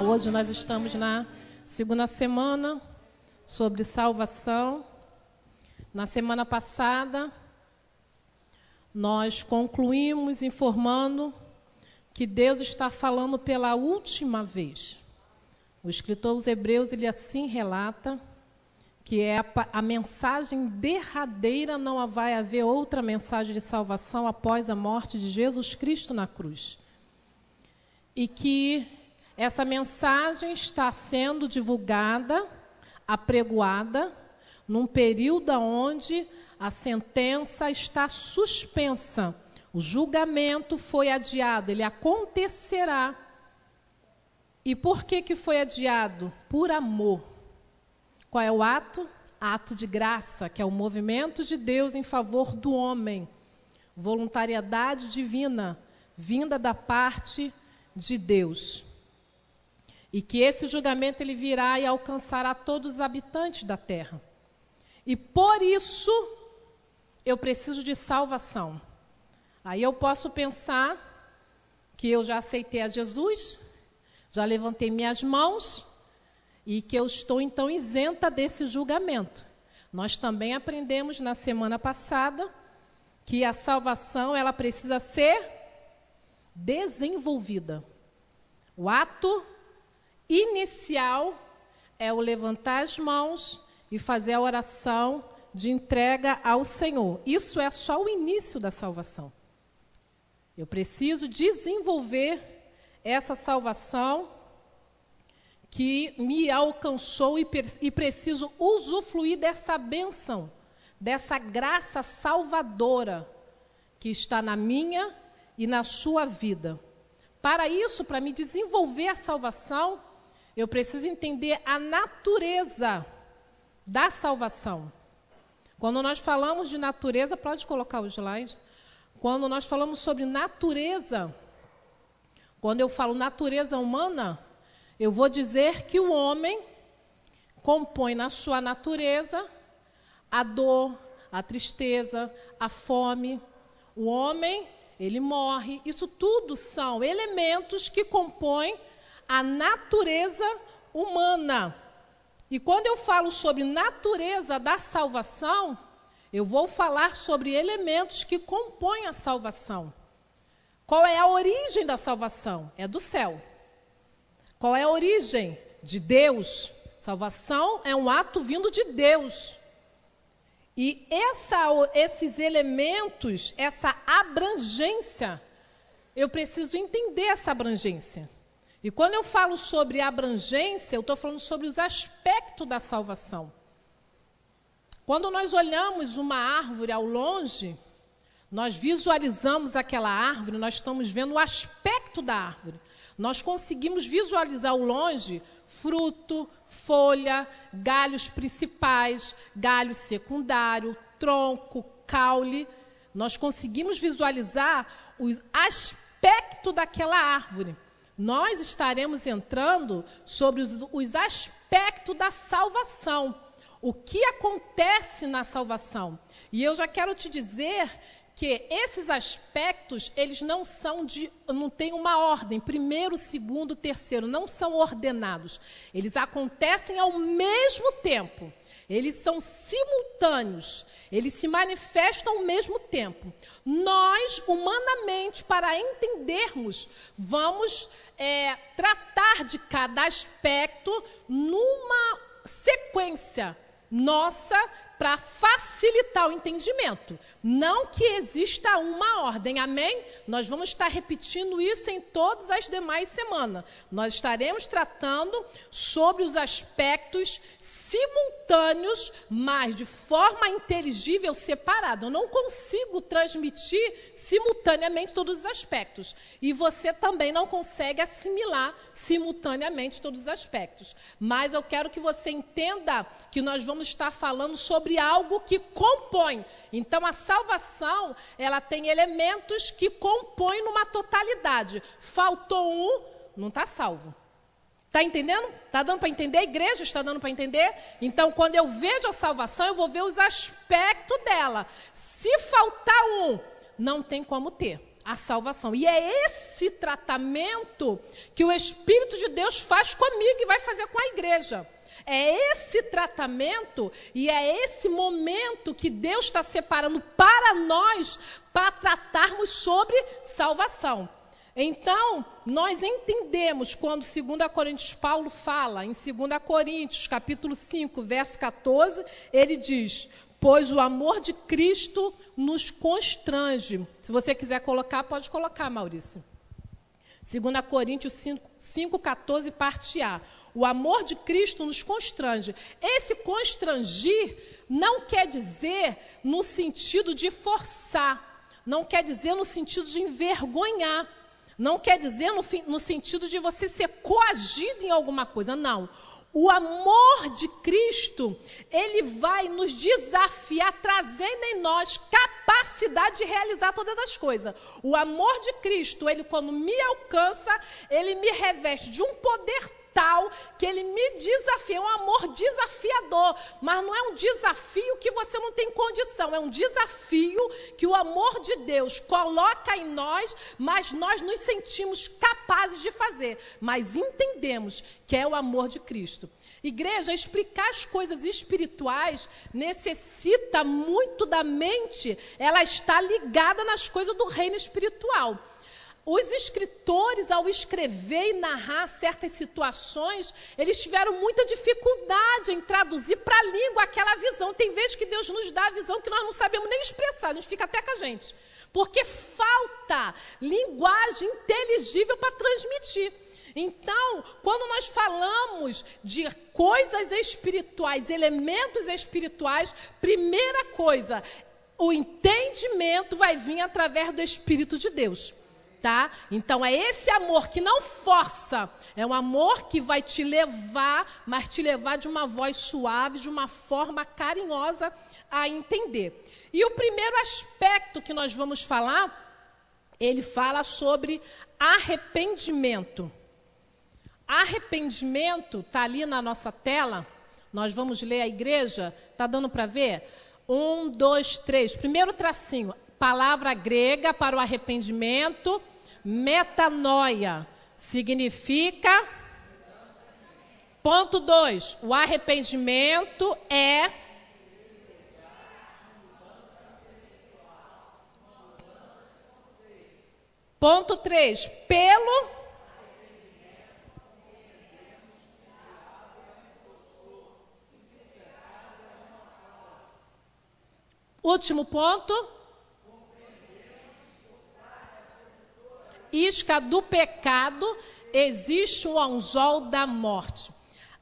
Hoje nós estamos na segunda semana sobre salvação. Na semana passada, nós concluímos informando que Deus está falando pela última vez. O escritor dos Hebreus ele assim relata que é a, a mensagem derradeira, não vai haver outra mensagem de salvação após a morte de Jesus Cristo na cruz. E que essa mensagem está sendo divulgada, apregoada, num período onde a sentença está suspensa. O julgamento foi adiado, ele acontecerá. E por que, que foi adiado? Por amor. Qual é o ato? Ato de graça, que é o movimento de Deus em favor do homem. Voluntariedade divina, vinda da parte de Deus. E que esse julgamento ele virá e alcançará todos os habitantes da terra. E por isso eu preciso de salvação. Aí eu posso pensar que eu já aceitei a Jesus, já levantei minhas mãos e que eu estou então isenta desse julgamento. Nós também aprendemos na semana passada que a salvação ela precisa ser desenvolvida. O ato inicial é o levantar as mãos e fazer a oração de entrega ao Senhor. Isso é só o início da salvação. Eu preciso desenvolver essa salvação que me alcançou e, e preciso usufruir dessa bênção, dessa graça salvadora que está na minha e na sua vida. Para isso, para me desenvolver a salvação, eu preciso entender a natureza da salvação. Quando nós falamos de natureza, pode colocar o slide. Quando nós falamos sobre natureza, quando eu falo natureza humana, eu vou dizer que o homem compõe na sua natureza a dor, a tristeza, a fome. O homem, ele morre. Isso tudo são elementos que compõem a natureza humana. E quando eu falo sobre natureza da salvação, eu vou falar sobre elementos que compõem a salvação. Qual é a origem da salvação? É do céu. Qual é a origem? De Deus. Salvação é um ato vindo de Deus. E essa, esses elementos, essa abrangência, eu preciso entender essa abrangência. E quando eu falo sobre abrangência, eu estou falando sobre os aspectos da salvação. Quando nós olhamos uma árvore ao longe, nós visualizamos aquela árvore, nós estamos vendo o aspecto da árvore. Nós conseguimos visualizar ao longe fruto, folha, galhos principais, galho secundário, tronco, caule. Nós conseguimos visualizar o aspecto daquela árvore. Nós estaremos entrando sobre os, os aspectos da salvação. O que acontece na salvação? E eu já quero te dizer que esses aspectos, eles não são de, não tem uma ordem, primeiro, segundo, terceiro, não são ordenados. Eles acontecem ao mesmo tempo. Eles são simultâneos, eles se manifestam ao mesmo tempo. Nós, humanamente, para entendermos, vamos é, tratar de cada aspecto numa sequência nossa para facilitar o entendimento. Não que exista uma ordem, amém? Nós vamos estar repetindo isso em todas as demais semanas. Nós estaremos tratando sobre os aspectos simultâneos, mas de forma inteligível, separada. Eu não consigo transmitir simultaneamente todos os aspectos. E você também não consegue assimilar simultaneamente todos os aspectos. Mas eu quero que você entenda que nós vamos estar falando sobre algo que compõe. Então, a salvação, ela tem elementos que compõem numa totalidade. Faltou um, não está salvo. Está entendendo? Está dando para entender? A igreja está dando para entender? Então, quando eu vejo a salvação, eu vou ver os aspectos dela. Se faltar um, não tem como ter a salvação. E é esse tratamento que o Espírito de Deus faz comigo e vai fazer com a igreja. É esse tratamento e é esse momento que Deus está separando para nós para tratarmos sobre salvação. Então, nós entendemos quando 2 Coríntios Paulo fala, em 2 Coríntios, capítulo 5, verso 14, ele diz: "Pois o amor de Cristo nos constrange". Se você quiser colocar, pode colocar, Maurício. 2 Coríntios 5, 5 14, parte A. O amor de Cristo nos constrange. Esse constrangir não quer dizer no sentido de forçar, não quer dizer no sentido de envergonhar não quer dizer no, no sentido de você ser coagido em alguma coisa, não. O amor de Cristo, ele vai nos desafiar, trazendo em nós capacidade de realizar todas as coisas. O amor de Cristo, ele quando me alcança, ele me reveste de um poder tal que ele me desafia, é um amor desafiador, mas não é um desafio que você não tem condição, é um desafio que o amor de Deus coloca em nós, mas nós nos sentimos capazes de fazer, mas entendemos que é o amor de Cristo. Igreja, explicar as coisas espirituais necessita muito da mente, ela está ligada nas coisas do reino espiritual. Os escritores, ao escrever e narrar certas situações, eles tiveram muita dificuldade em traduzir para a língua aquela visão. Tem vezes que Deus nos dá a visão que nós não sabemos nem expressar, a gente fica até com a gente. Porque falta linguagem inteligível para transmitir. Então, quando nós falamos de coisas espirituais, elementos espirituais, primeira coisa, o entendimento vai vir através do Espírito de Deus tá? Então é esse amor que não força, é um amor que vai te levar, mas te levar de uma voz suave, de uma forma carinhosa a entender. E o primeiro aspecto que nós vamos falar, ele fala sobre arrependimento. Arrependimento está ali na nossa tela. Nós vamos ler a igreja. Tá dando para ver? Um, dois, três. Primeiro tracinho palavra grega para o arrependimento, metanoia, significa. Ponto 2. O arrependimento é. Ponto 3. Pelo. Último ponto. Isca do pecado, existe um anzol da morte.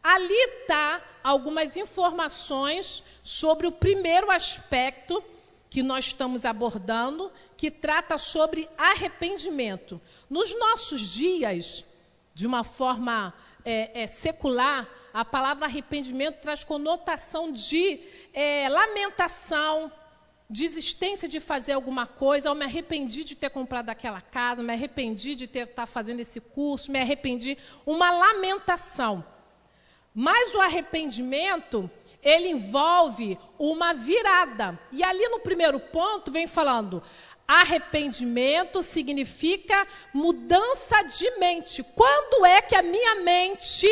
Ali está algumas informações sobre o primeiro aspecto que nós estamos abordando, que trata sobre arrependimento. Nos nossos dias, de uma forma é, é, secular, a palavra arrependimento traz conotação de é, lamentação, desistência de fazer alguma coisa, eu me arrependi de ter comprado aquela casa, me arrependi de ter estar tá fazendo esse curso, me arrependi, uma lamentação. Mas o arrependimento, ele envolve uma virada. E ali no primeiro ponto vem falando: arrependimento significa mudança de mente. Quando é que a minha mente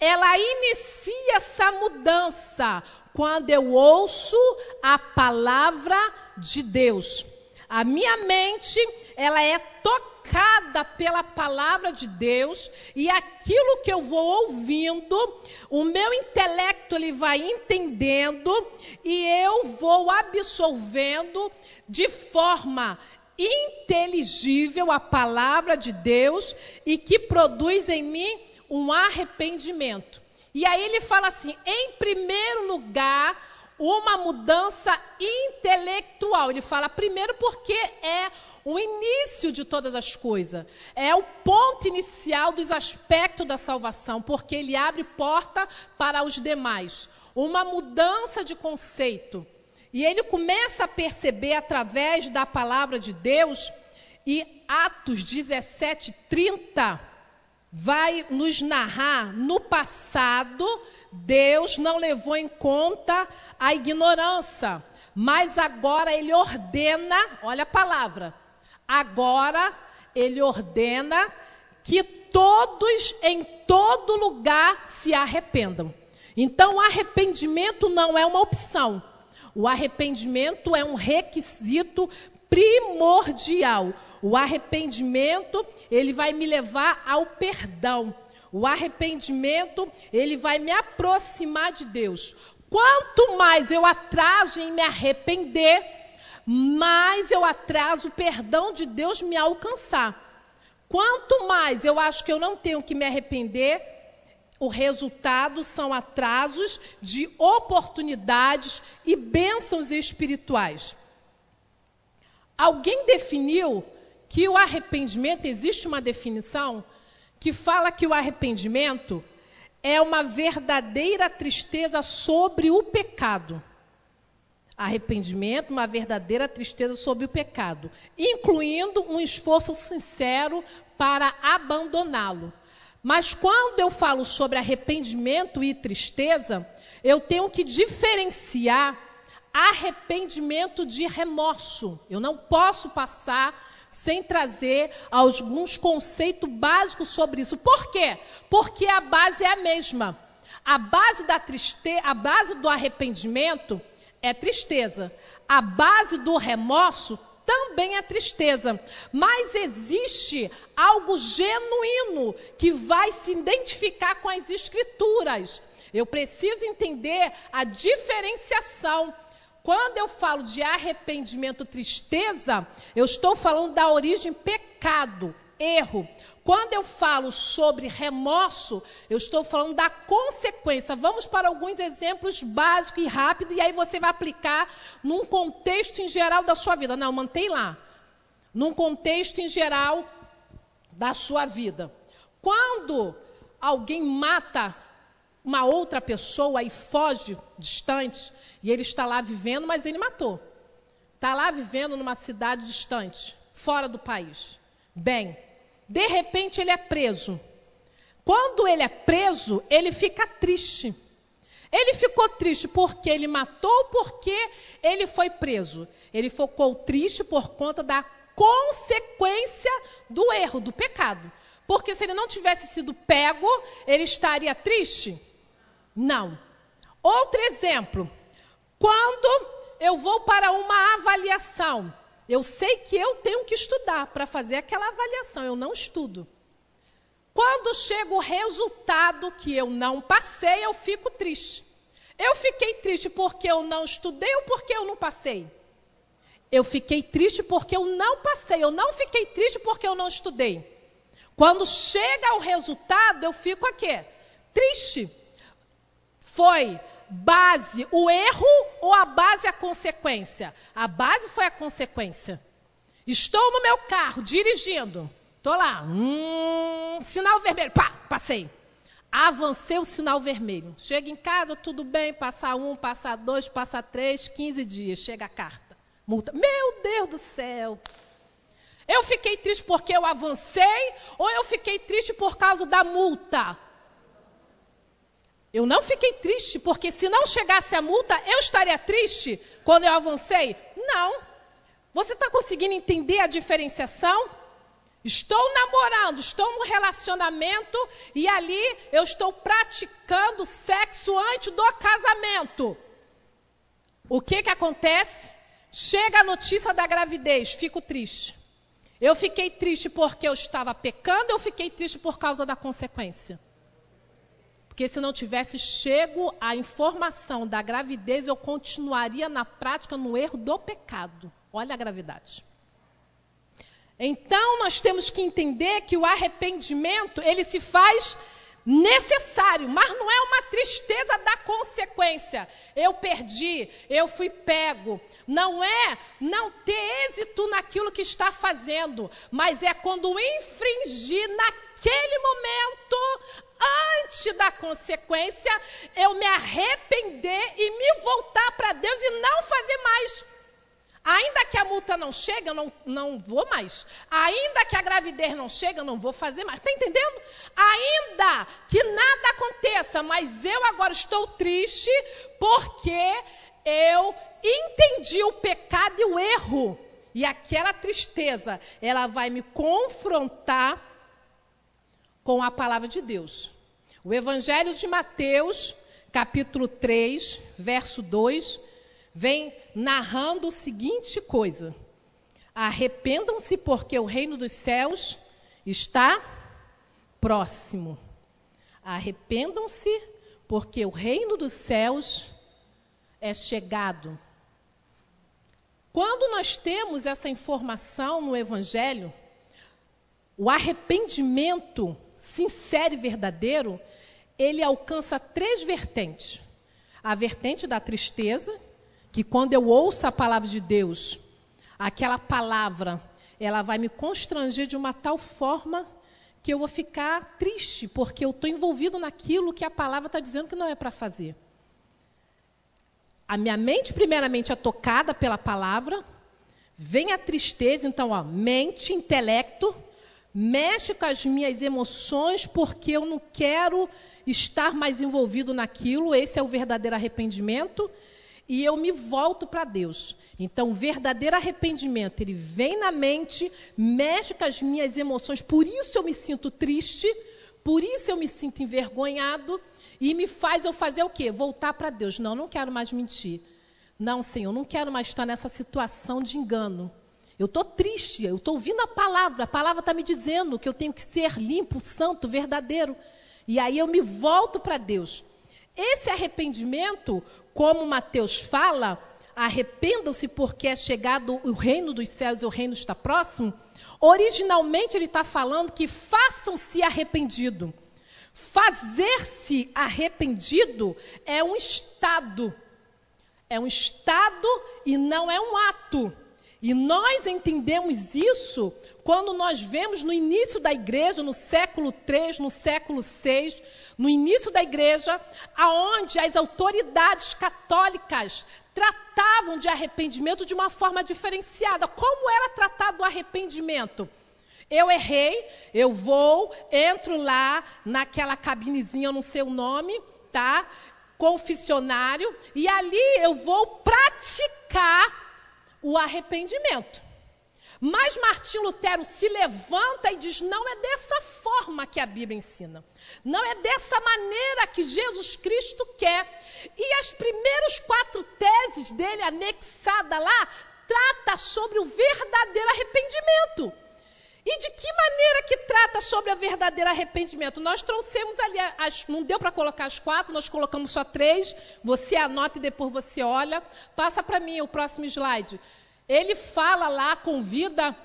ela inicia essa mudança? quando eu ouço a palavra de Deus. A minha mente, ela é tocada pela palavra de Deus e aquilo que eu vou ouvindo, o meu intelecto ele vai entendendo e eu vou absolvendo de forma inteligível a palavra de Deus e que produz em mim um arrependimento. E aí ele fala assim: em primeiro lugar, uma mudança intelectual. Ele fala primeiro porque é o início de todas as coisas, é o ponto inicial dos aspectos da salvação, porque ele abre porta para os demais. Uma mudança de conceito. E ele começa a perceber através da palavra de Deus, e Atos 17, 30 vai nos narrar no passado, Deus não levou em conta a ignorância, mas agora ele ordena, olha a palavra, agora ele ordena que todos em todo lugar se arrependam. Então, o arrependimento não é uma opção. O arrependimento é um requisito primordial. O arrependimento, ele vai me levar ao perdão. O arrependimento, ele vai me aproximar de Deus. Quanto mais eu atraso em me arrepender, mais eu atraso o perdão de Deus me alcançar. Quanto mais eu acho que eu não tenho que me arrepender, o resultado são atrasos de oportunidades e bênçãos espirituais. Alguém definiu que o arrependimento, existe uma definição que fala que o arrependimento é uma verdadeira tristeza sobre o pecado. Arrependimento, uma verdadeira tristeza sobre o pecado, incluindo um esforço sincero para abandoná-lo. Mas quando eu falo sobre arrependimento e tristeza, eu tenho que diferenciar arrependimento de remorso. Eu não posso passar sem trazer alguns conceitos básicos sobre isso. Por quê? Porque a base é a mesma. A base da tristeza, a base do arrependimento é tristeza. A base do remorso também é tristeza. Mas existe algo genuíno que vai se identificar com as escrituras. Eu preciso entender a diferenciação. Quando eu falo de arrependimento, tristeza, eu estou falando da origem pecado, erro. Quando eu falo sobre remorso, eu estou falando da consequência. Vamos para alguns exemplos básicos e rápidos, e aí você vai aplicar num contexto em geral da sua vida. Não, mantém lá. Num contexto em geral da sua vida. Quando alguém mata uma outra pessoa e foge distante, e ele está lá vivendo, mas ele matou. Está lá vivendo numa cidade distante, fora do país. Bem, de repente ele é preso. Quando ele é preso, ele fica triste. Ele ficou triste porque ele matou, porque ele foi preso. Ele ficou triste por conta da consequência do erro, do pecado. Porque se ele não tivesse sido pego, ele estaria triste? Não. Outro exemplo. Quando eu vou para uma avaliação, eu sei que eu tenho que estudar para fazer aquela avaliação, eu não estudo. Quando chega o resultado que eu não passei, eu fico triste. Eu fiquei triste porque eu não estudei ou porque eu não passei? Eu fiquei triste porque eu não passei, eu não fiquei triste porque eu não estudei. Quando chega o resultado, eu fico aqui, triste. Foi base o erro ou a base a consequência? A base foi a consequência. Estou no meu carro dirigindo. Estou lá. Hum, sinal vermelho. Pá, passei. Avancei o sinal vermelho. Chega em casa, tudo bem, passa um, passa dois, passa três, quinze dias. Chega a carta. Multa. Meu Deus do céu. Eu fiquei triste porque eu avancei ou eu fiquei triste por causa da multa? Eu não fiquei triste, porque se não chegasse a multa, eu estaria triste quando eu avancei? Não. Você está conseguindo entender a diferenciação? Estou namorando, estou num relacionamento e ali eu estou praticando sexo antes do casamento. O que que acontece? Chega a notícia da gravidez, fico triste. Eu fiquei triste porque eu estava pecando, eu fiquei triste por causa da consequência. Porque se não tivesse chego a informação da gravidez, eu continuaria na prática no erro do pecado. Olha a gravidade. Então nós temos que entender que o arrependimento, ele se faz necessário, mas não é uma tristeza da consequência. Eu perdi, eu fui pego. Não é não ter êxito naquilo que está fazendo, mas é quando infringir naquele momento antes da consequência, eu me arrepender e me voltar para Deus e não fazer mais. Ainda que a multa não chegue, eu não, não vou mais. Ainda que a gravidez não chegue, eu não vou fazer mais. Está entendendo? Ainda que nada aconteça, mas eu agora estou triste porque eu entendi o pecado e o erro. E aquela tristeza, ela vai me confrontar com a palavra de Deus. O Evangelho de Mateus, capítulo 3, verso 2, vem narrando o seguinte coisa: Arrependam-se, porque o reino dos céus está próximo. Arrependam-se, porque o reino dos céus é chegado. Quando nós temos essa informação no Evangelho, o arrependimento sincero e verdadeiro, ele alcança três vertentes. A vertente da tristeza, que quando eu ouço a palavra de Deus, aquela palavra, ela vai me constranger de uma tal forma que eu vou ficar triste, porque eu estou envolvido naquilo que a palavra está dizendo que não é para fazer. A minha mente, primeiramente, é tocada pela palavra, vem a tristeza, então, ó, mente, intelecto, mexe com as minhas emoções, porque eu não quero estar mais envolvido naquilo, esse é o verdadeiro arrependimento e eu me volto para Deus. Então, o verdadeiro arrependimento, ele vem na mente, mexe com as minhas emoções, por isso eu me sinto triste, por isso eu me sinto envergonhado e me faz eu fazer o quê? Voltar para Deus. Não, não quero mais mentir. Não, Senhor, não quero mais estar nessa situação de engano. Eu estou triste, eu estou ouvindo a palavra, a palavra está me dizendo que eu tenho que ser limpo, santo, verdadeiro. E aí eu me volto para Deus. Esse arrependimento, como Mateus fala, arrependam-se porque é chegado o reino dos céus e o reino está próximo. Originalmente ele está falando que façam-se arrependido. Fazer-se arrependido é um estado. É um estado e não é um ato. E nós entendemos isso quando nós vemos no início da igreja, no século 3, no século 6, no início da igreja, aonde as autoridades católicas tratavam de arrependimento de uma forma diferenciada. Como era tratado o arrependimento? Eu errei, eu vou, entro lá naquela cabinezinha, não sei o nome, tá? Confessionário, e ali eu vou praticar o arrependimento. Mas Martim Lutero se levanta e diz: não é dessa forma que a Bíblia ensina. Não é dessa maneira que Jesus Cristo quer. E as primeiras quatro teses dele, anexada lá, trata sobre o verdadeiro arrependimento. E de que maneira que trata sobre o verdadeiro arrependimento? Nós trouxemos ali, as, não deu para colocar as quatro, nós colocamos só três. Você anota e depois você olha. Passa para mim o próximo slide. Ele fala lá, convida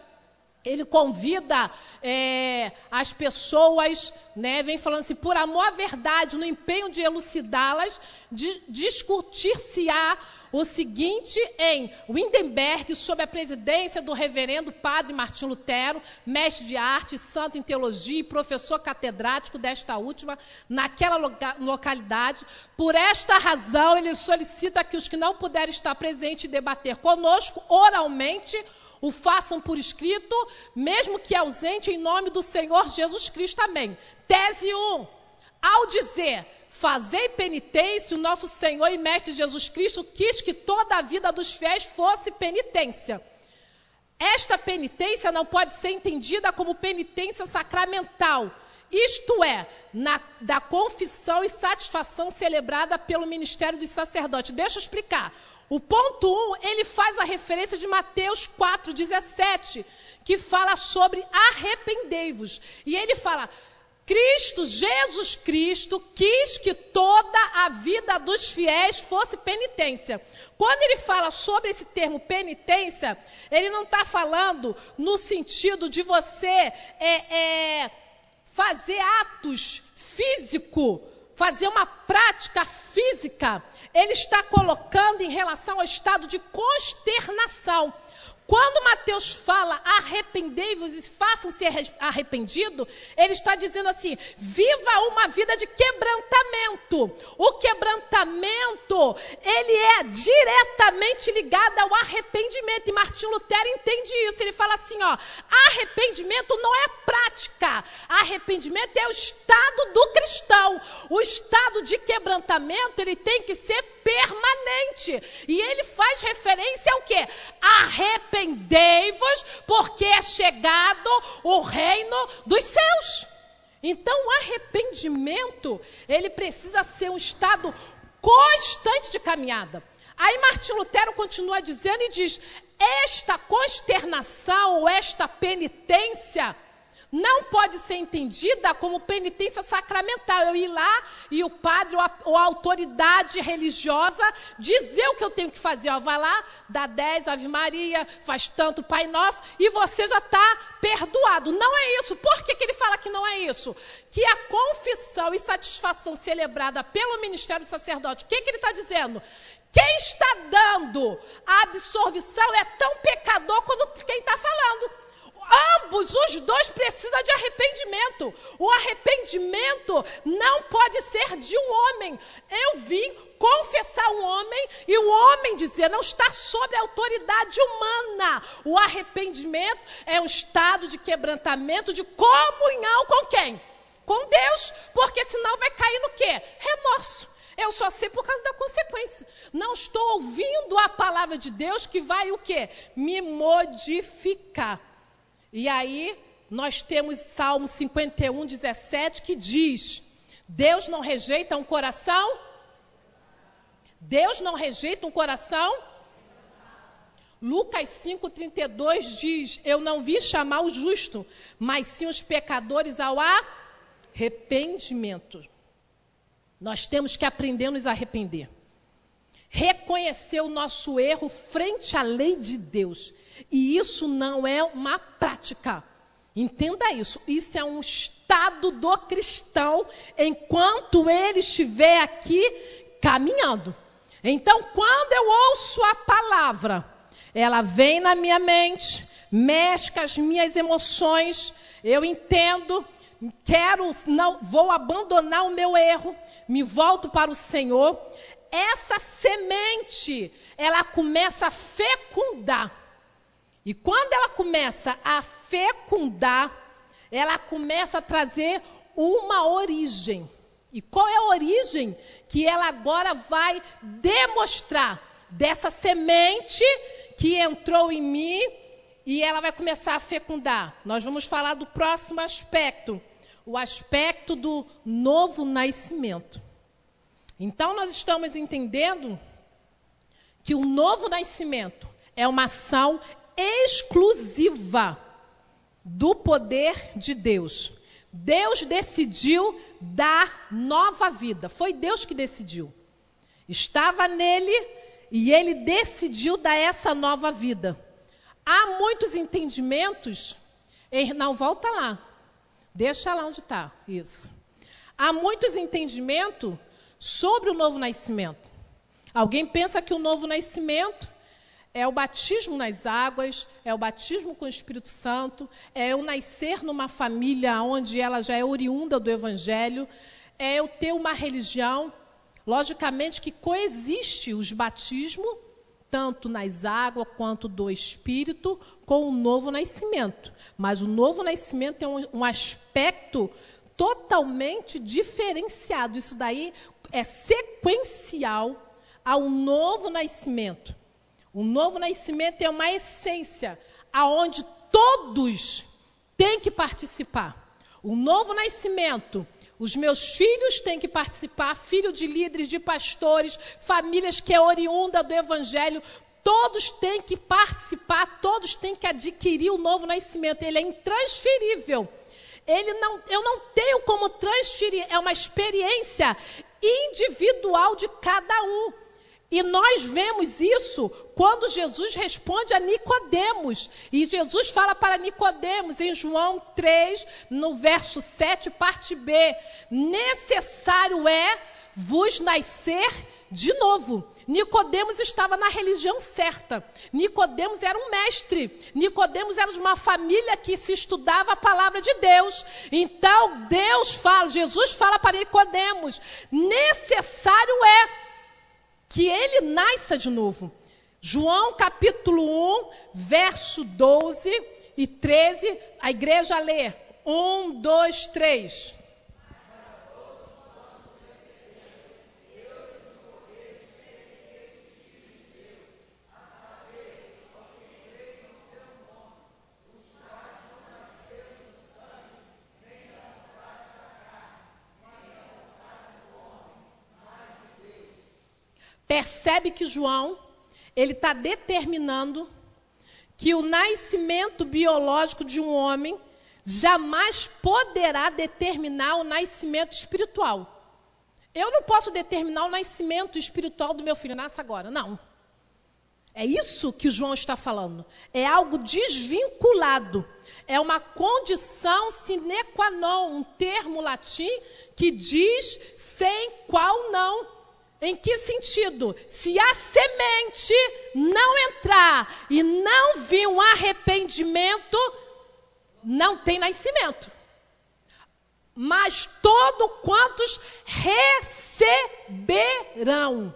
ele convida é, as pessoas, né, vem falando assim, por amor à verdade, no empenho de elucidá-las, de, discutir-se-á o seguinte em Wittenberg, sob a presidência do reverendo padre Martim Lutero, mestre de arte, santo em teologia e professor catedrático desta última, naquela loca localidade. Por esta razão, ele solicita que os que não puderem estar presentes e debater conosco oralmente o façam por escrito, mesmo que ausente, em nome do Senhor Jesus Cristo. Amém. Tese 1. Ao dizer, fazei penitência, o nosso Senhor e Mestre Jesus Cristo quis que toda a vida dos fiéis fosse penitência. Esta penitência não pode ser entendida como penitência sacramental, isto é, na, da confissão e satisfação celebrada pelo ministério dos sacerdotes. Deixa eu explicar. O ponto 1, um, ele faz a referência de Mateus 4,17, que fala sobre arrependei-vos. E ele fala: Cristo, Jesus Cristo, quis que toda a vida dos fiéis fosse penitência. Quando ele fala sobre esse termo penitência, ele não está falando no sentido de você é, é, fazer atos físicos fazer uma prática física, ele está colocando em relação ao estado de consternação. Quando Mateus fala arrependei-vos e façam-se arrependido, ele está dizendo assim: viva uma vida de quebrantamento. O quebrantamento, ele é diretamente ligado ao arrependimento. E Martim Lutero entende isso. Ele fala assim, ó, arrependimento não é prática. Arrependimento é o estado do cristão. O estado de quebrantamento, ele tem que ser permanente. E ele faz referência ao quê? Arrependei-vos, porque é chegado o reino dos céus. Então, o arrependimento, ele precisa ser um estado constante de caminhada. Aí Martim Lutero continua dizendo e diz: esta consternação esta penitência não pode ser entendida como penitência sacramental. Eu ir lá e o padre ou a, autoridade religiosa dizer o que eu tenho que fazer. Ó, vai lá, dá 10 Ave Maria, faz tanto Pai Nosso e você já está perdoado. Não é isso. Por que, que ele fala que não é isso? Que a confissão e satisfação celebrada pelo ministério do sacerdote, o que, que ele está dizendo? Quem está dando a absolvição é tão pecador quanto quem está falando ambos, os dois precisam de arrependimento. O arrependimento não pode ser de um homem. Eu vim confessar um homem e o homem dizer não está sob a autoridade humana. O arrependimento é um estado de quebrantamento, de comunhão com quem? Com Deus, porque senão vai cair no quê? Remorso. Eu só sei por causa da consequência. Não estou ouvindo a palavra de Deus que vai o quê? Me modificar. E aí, nós temos Salmo 51, 17, que diz: Deus não rejeita um coração? Deus não rejeita um coração? Lucas 5,32 diz: Eu não vi chamar o justo, mas sim os pecadores ao arrependimento. Nós temos que aprender a nos arrepender. Reconhecer o nosso erro frente à lei de Deus e isso não é uma prática. Entenda isso. Isso é um estado do cristão enquanto ele estiver aqui caminhando. Então, quando eu ouço a palavra, ela vem na minha mente, mexe com as minhas emoções, eu entendo, quero, não, vou abandonar o meu erro, me volto para o Senhor. Essa semente, ela começa a fecundar. E quando ela começa a fecundar, ela começa a trazer uma origem. E qual é a origem que ela agora vai demonstrar dessa semente que entrou em mim e ela vai começar a fecundar? Nós vamos falar do próximo aspecto, o aspecto do novo nascimento. Então nós estamos entendendo que o novo nascimento é uma ação exclusiva do poder de Deus. Deus decidiu dar nova vida. Foi Deus que decidiu. Estava nele e ele decidiu dar essa nova vida. Há muitos entendimentos. Não, volta lá. Deixa lá onde está. Isso. Há muitos entendimentos sobre o novo nascimento. Alguém pensa que o novo nascimento é o batismo nas águas, é o batismo com o Espírito Santo, é eu nascer numa família onde ela já é oriunda do Evangelho, é eu ter uma religião. Logicamente que coexiste os batismos, tanto nas águas quanto do Espírito, com o novo nascimento. Mas o novo nascimento é um, um aspecto totalmente diferenciado. Isso daí é sequencial ao novo nascimento. O novo nascimento é uma essência aonde todos têm que participar. O novo nascimento, os meus filhos têm que participar, filho de líderes, de pastores, famílias que é oriunda do evangelho, todos têm que participar, todos têm que adquirir o novo nascimento. Ele é intransferível. Ele não, eu não tenho como transferir, é uma experiência individual de cada um. E nós vemos isso quando Jesus responde a Nicodemos. E Jesus fala para Nicodemos em João 3, no verso 7, parte B: necessário é vos nascer de novo. Nicodemos estava na religião certa. Nicodemos era um mestre. Nicodemos era de uma família que se estudava a palavra de Deus. Então Deus fala, Jesus fala para Nicodemos, necessário é que ele nasça de novo. João capítulo 1, verso 12 e 13, a igreja lê. 1, 2, 3. Percebe que João, ele está determinando que o nascimento biológico de um homem jamais poderá determinar o nascimento espiritual. Eu não posso determinar o nascimento espiritual do meu filho, nasce agora, não. É isso que João está falando. É algo desvinculado. É uma condição sine qua non, um termo latim que diz sem qual não. Em que sentido? Se a semente não entrar e não vir um arrependimento, não tem nascimento. Mas todo quantos receberão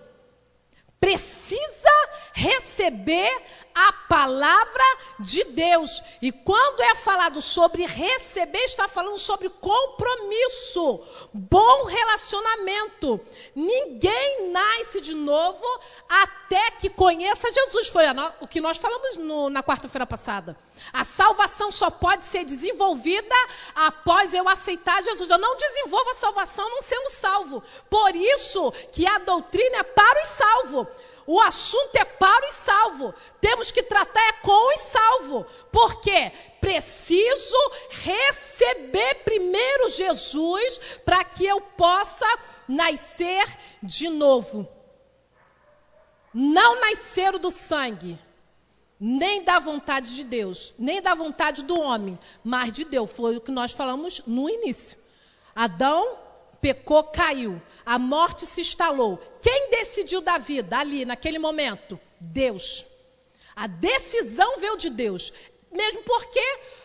precisa receber a palavra de Deus. E quando é falado sobre receber, está falando sobre compromisso, bom relacionamento. Ninguém nasce de novo até que conheça Jesus. Foi o que nós falamos no, na quarta-feira passada. A salvação só pode ser desenvolvida após eu aceitar Jesus. Eu não desenvolvo a salvação não sendo salvo. Por isso que a doutrina é para os salvos. O assunto é para os salvos. Temos que tratar é com os salvos. Porque preciso receber primeiro Jesus para que eu possa nascer de novo. Não nascer do sangue, nem da vontade de Deus, nem da vontade do homem, mas de Deus. Foi o que nós falamos no início. Adão pecou, caiu. A morte se instalou. Quem decidiu da vida ali, naquele momento? Deus. A decisão veio de Deus. Mesmo porque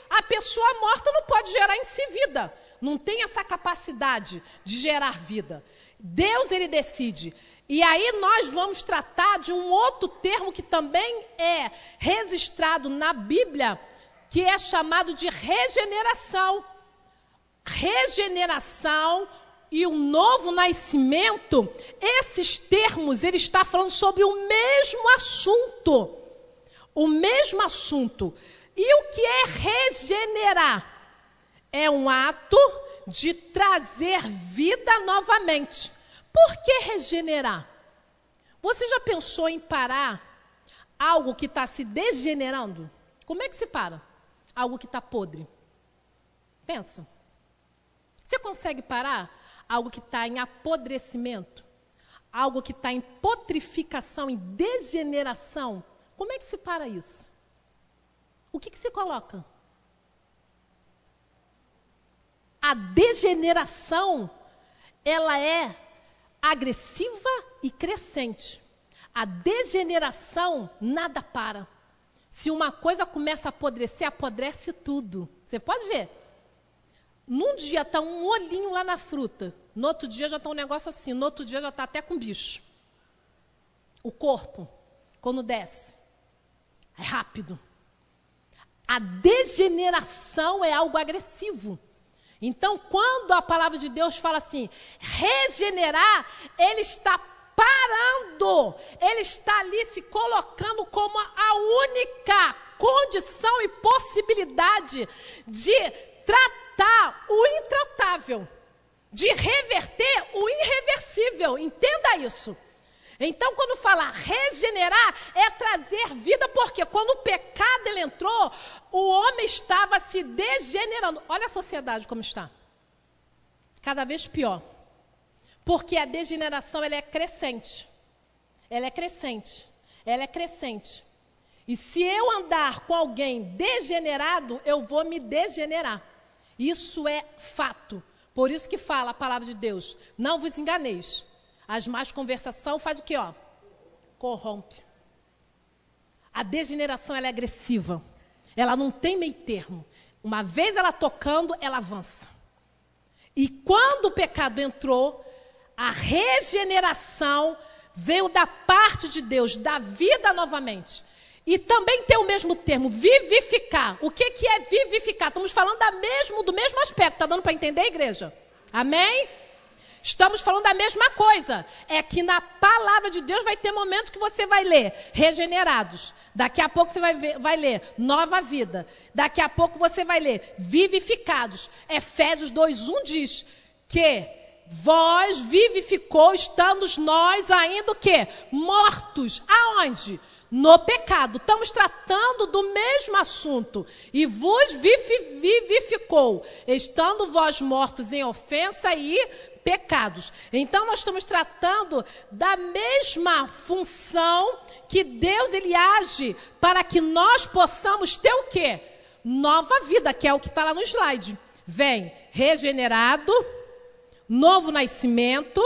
a pessoa morta não pode gerar em si vida. Não tem essa capacidade de gerar vida. Deus, ele decide. E aí nós vamos tratar de um outro termo que também é registrado na Bíblia, que é chamado de regeneração. Regeneração e um novo nascimento, esses termos ele está falando sobre o mesmo assunto. O mesmo assunto. E o que é regenerar? É um ato de trazer vida novamente. Por que regenerar? Você já pensou em parar algo que está se degenerando? Como é que se para? Algo que está podre. Pensa. Você consegue parar algo que está em apodrecimento, algo que está em potrificação, em degeneração. Como é que se para isso? O que, que se coloca? A degeneração, ela é agressiva e crescente. A degeneração, nada para. Se uma coisa começa a apodrecer, apodrece tudo. Você pode ver. Num dia está um olhinho lá na fruta, no outro dia já está um negócio assim, no outro dia já está até com bicho. O corpo, quando desce, é rápido. A degeneração é algo agressivo. Então, quando a palavra de Deus fala assim, regenerar, ele está parando, ele está ali se colocando como a única condição e possibilidade de tratar tratar o intratável, de reverter o irreversível. Entenda isso. Então, quando fala regenerar, é trazer vida, porque quando o pecado ele entrou, o homem estava se degenerando. Olha a sociedade como está. Cada vez pior. Porque a degeneração ela é crescente. Ela é crescente. Ela é crescente. E se eu andar com alguém degenerado, eu vou me degenerar. Isso é fato. Por isso que fala a palavra de Deus: não vos enganeis. As más conversação faz o que, ó? corrompe. A degeneração é agressiva. Ela não tem meio termo. Uma vez ela tocando, ela avança. E quando o pecado entrou, a regeneração veio da parte de Deus, da vida novamente. E também tem o mesmo termo, vivificar. O que, que é vivificar? Estamos falando da mesmo, do mesmo aspecto. Está dando para entender, igreja? Amém? Estamos falando da mesma coisa. É que na palavra de Deus vai ter momentos que você vai ler regenerados. Daqui a pouco você vai, ver, vai ler nova vida. Daqui a pouco você vai ler vivificados. Efésios 2:1 diz que vós vivificou, estando nós ainda o quê? Mortos. Aonde? No pecado. Estamos tratando do mesmo assunto. E vos vivificou, estando vós mortos em ofensa e pecados. Então nós estamos tratando da mesma função que Deus ele age para que nós possamos ter o quê? Nova vida, que é o que está lá no slide. Vem regenerado, novo nascimento,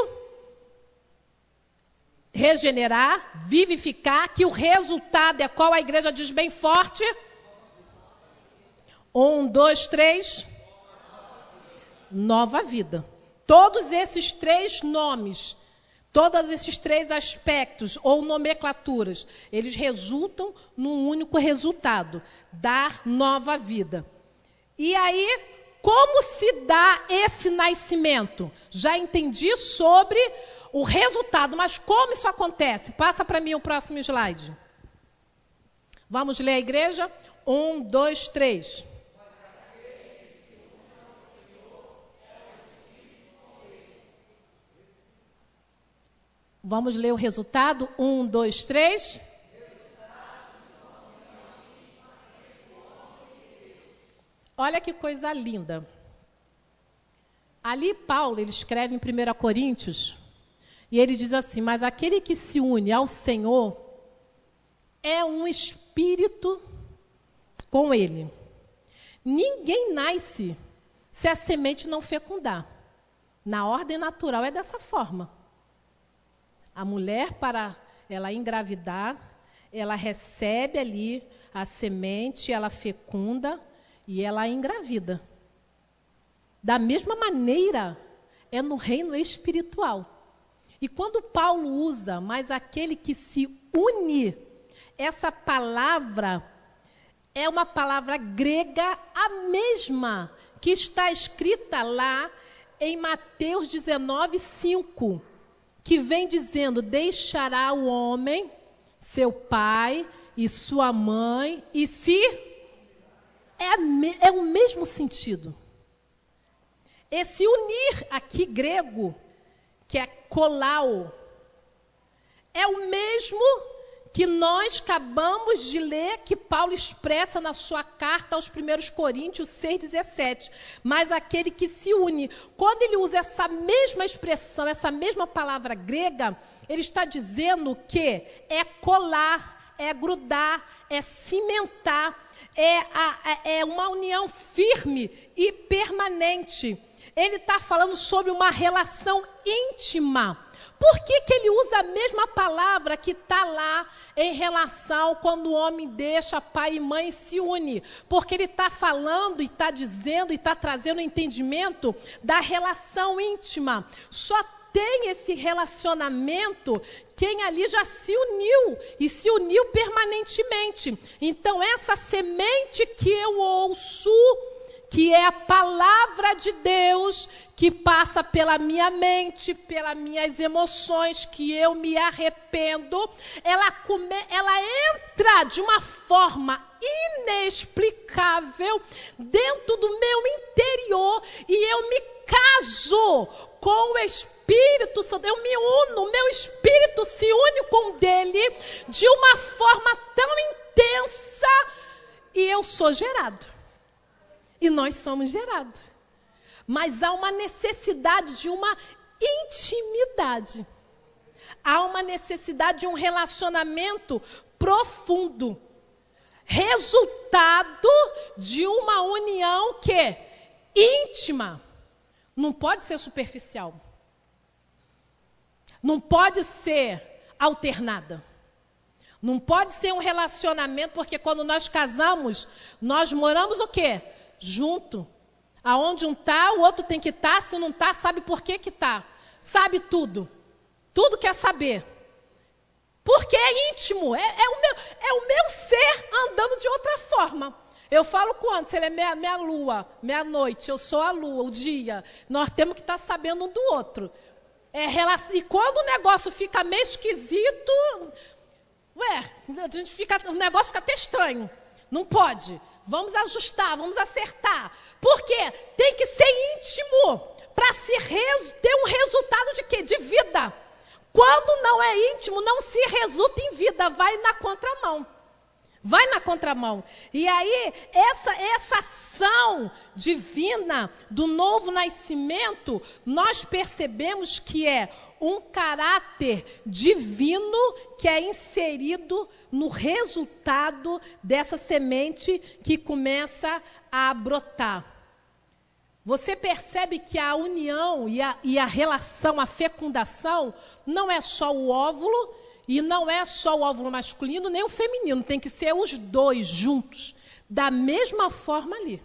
regenerar, vivificar, que o resultado é qual a igreja diz bem forte? Um, dois, três. Nova vida. Todos esses três nomes, todos esses três aspectos ou nomenclaturas, eles resultam num único resultado: dar nova vida. E aí, como se dá esse nascimento? Já entendi sobre o resultado, mas como isso acontece? Passa para mim o próximo slide. Vamos ler a igreja? Um, dois, três. Vamos ler o resultado? Um, dois, três. Olha que coisa linda. Ali Paulo, ele escreve em 1 Coríntios, e ele diz assim: Mas aquele que se une ao Senhor é um espírito com ele. Ninguém nasce se a semente não fecundar. Na ordem natural é dessa forma. A mulher, para ela engravidar, ela recebe ali a semente, ela fecunda e ela engravida. Da mesma maneira, é no reino espiritual. E quando Paulo usa, mas aquele que se une, essa palavra é uma palavra grega a mesma que está escrita lá em Mateus 19, 5, que vem dizendo: Deixará o homem, seu pai e sua mãe, e se. É, é o mesmo sentido. Esse unir aqui grego que é colau. É o mesmo que nós acabamos de ler que Paulo expressa na sua carta aos 1 Coríntios 6,17. Mas aquele que se une, quando ele usa essa mesma expressão, essa mesma palavra grega, ele está dizendo que é colar, é grudar, é cimentar, é, a, é uma união firme e permanente ele está falando sobre uma relação íntima. Por que, que ele usa a mesma palavra que está lá em relação quando o homem deixa pai e mãe e se une? Porque ele está falando e está dizendo e está trazendo entendimento da relação íntima. Só tem esse relacionamento quem ali já se uniu e se uniu permanentemente. Então, essa semente que eu ouço que é a palavra de Deus que passa pela minha mente, pelas minhas emoções, que eu me arrependo, ela, come, ela entra de uma forma inexplicável dentro do meu interior e eu me caso com o Espírito Santo, eu me uno, meu espírito se une com o dele de uma forma tão intensa e eu sou gerado e nós somos gerados. Mas há uma necessidade de uma intimidade. Há uma necessidade de um relacionamento profundo. Resultado de uma união que íntima. Não pode ser superficial. Não pode ser alternada. Não pode ser um relacionamento, porque quando nós casamos, nós moramos o quê? Junto. Aonde um tá, o outro tem que estar. Tá, se não tá, sabe por que que tá. Sabe tudo. Tudo quer saber. Porque é íntimo. É, é, o, meu, é o meu ser andando de outra forma. Eu falo quando? Se ele é meia, meia lua, meia-noite, eu sou a lua, o dia. Nós temos que estar tá sabendo um do outro. É, e quando o negócio fica meio esquisito, ué, a gente fica, o negócio fica até estranho. Não pode. Vamos ajustar, vamos acertar. Por quê? Tem que ser íntimo para ter um resultado de quê? De vida. Quando não é íntimo, não se resulta em vida, vai na contramão. Vai na contramão. E aí, essa, essa ação divina do novo nascimento, nós percebemos que é um caráter divino que é inserido no resultado dessa semente que começa a brotar. Você percebe que a união e a, e a relação, a fecundação, não é só o óvulo e não é só o óvulo masculino nem o feminino, tem que ser os dois juntos, da mesma forma ali.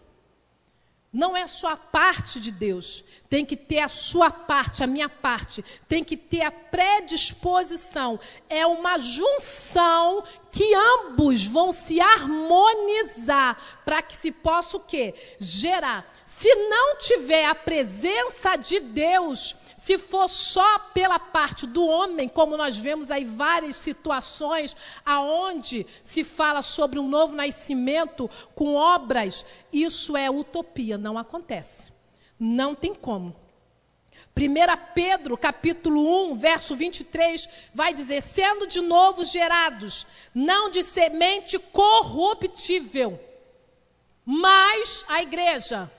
Não é só a parte de Deus, tem que ter a sua parte, a minha parte, tem que ter a predisposição. É uma junção que ambos vão se harmonizar para que se possa o quê? Gerar. Se não tiver a presença de Deus, se for só pela parte do homem, como nós vemos aí várias situações aonde se fala sobre um novo nascimento com obras, isso é utopia, não acontece. Não tem como. 1 Pedro, capítulo 1, verso 23, vai dizer: sendo de novo gerados, não de semente corruptível, mas a igreja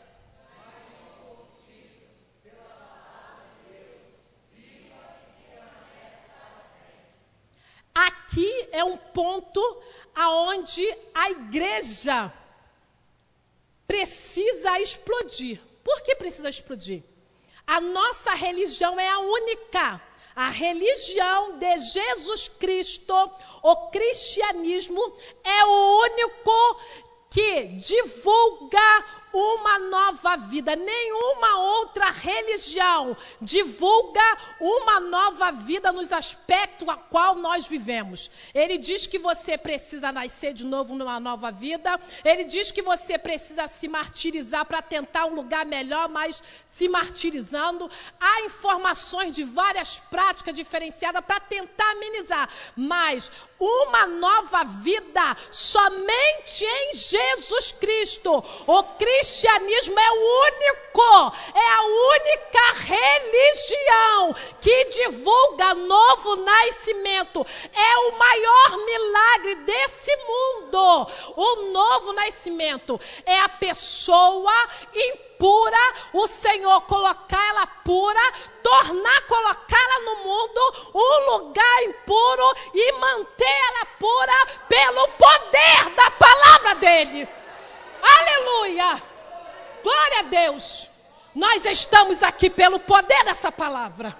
Aqui é um ponto aonde a igreja precisa explodir. Por que precisa explodir? A nossa religião é a única. A religião de Jesus Cristo, o cristianismo, é o único que divulga uma nova vida. Nenhuma outra religião divulga uma nova vida nos aspectos a qual nós vivemos. Ele diz que você precisa nascer de novo numa nova vida. Ele diz que você precisa se martirizar para tentar um lugar melhor, mas se martirizando. Há informações de várias práticas diferenciadas para tentar amenizar, mas uma nova vida somente em Jesus Cristo. O cristianismo é o único, é a única religião que divulga novo nascimento. É o maior milagre desse mundo. O novo nascimento é a pessoa impura, o Senhor colocar ela pura, tornar colocá-la no mundo um lugar impuro e manter ela pura pelo poder da palavra dele. Aleluia! Glória a Deus! Nós estamos aqui pelo poder dessa palavra.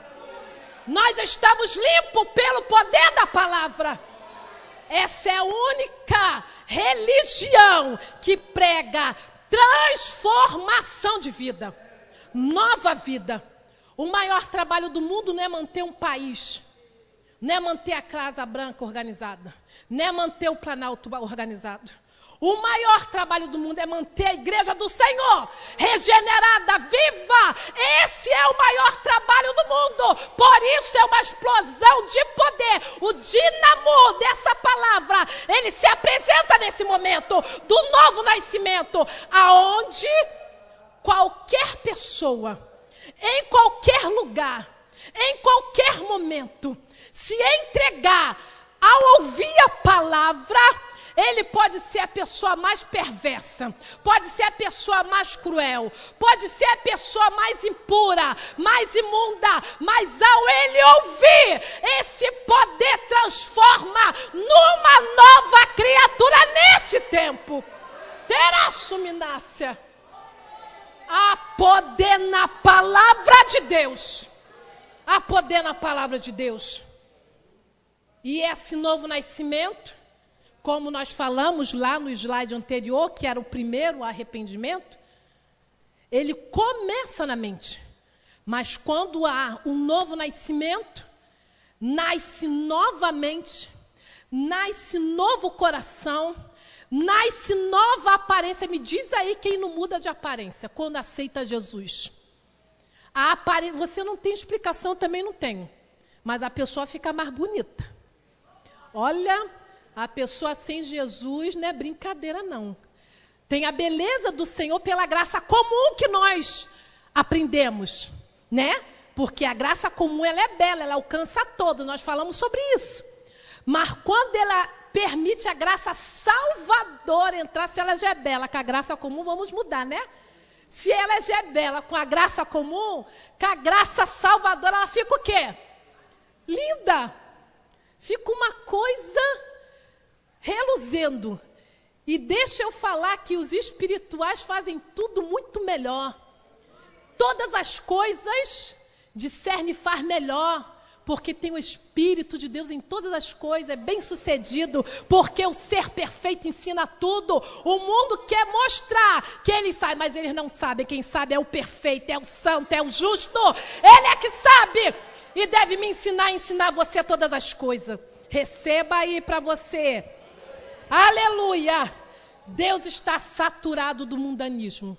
Nós estamos limpos pelo poder da palavra. Essa é a única religião que prega transformação de vida, nova vida. O maior trabalho do mundo não é manter um país, não é manter a Casa Branca organizada, não é manter o Planalto organizado. O maior trabalho do mundo é manter a igreja do Senhor regenerada, viva. Esse é o maior trabalho do mundo. Por isso é uma explosão de poder. O dinamo dessa palavra, ele se apresenta nesse momento do novo nascimento, aonde qualquer pessoa, em qualquer lugar, em qualquer momento, se entregar ao ouvir a palavra, ele pode ser a pessoa mais perversa, pode ser a pessoa mais cruel, pode ser a pessoa mais impura, mais imunda, mas ao ele ouvir, esse poder transforma numa nova criatura nesse tempo. Terá suminácia. Há poder na palavra de Deus. Há poder na palavra de Deus. E esse novo nascimento, como nós falamos lá no slide anterior, que era o primeiro arrependimento, ele começa na mente. Mas quando há um novo nascimento, nasce novamente, nasce novo coração, nasce nova aparência. Me diz aí quem não muda de aparência quando aceita Jesus. A. Você não tem explicação, também não tenho. Mas a pessoa fica mais bonita. Olha, a pessoa sem Jesus não é brincadeira, não. Tem a beleza do Senhor pela graça comum que nós aprendemos, né? Porque a graça comum ela é bela, ela alcança todo. Nós falamos sobre isso. Mas quando ela permite a graça salvadora entrar, se ela já é bela, com a graça comum, vamos mudar, né? Se ela já é bela com a graça comum, com a graça salvadora, ela fica o quê? Linda. Fica uma coisa reluzendo. E deixa eu falar que os espirituais fazem tudo muito melhor. Todas as coisas discerne faz melhor porque tem o Espírito de Deus em todas as coisas, é bem sucedido, porque o ser perfeito ensina tudo. O mundo quer mostrar que ele sabe, mas eles não sabem. Quem sabe é o perfeito, é o santo, é o justo. Ele é que sabe e deve me ensinar ensinar você todas as coisas. Receba aí para você. Aleluia! Deus está saturado do mundanismo.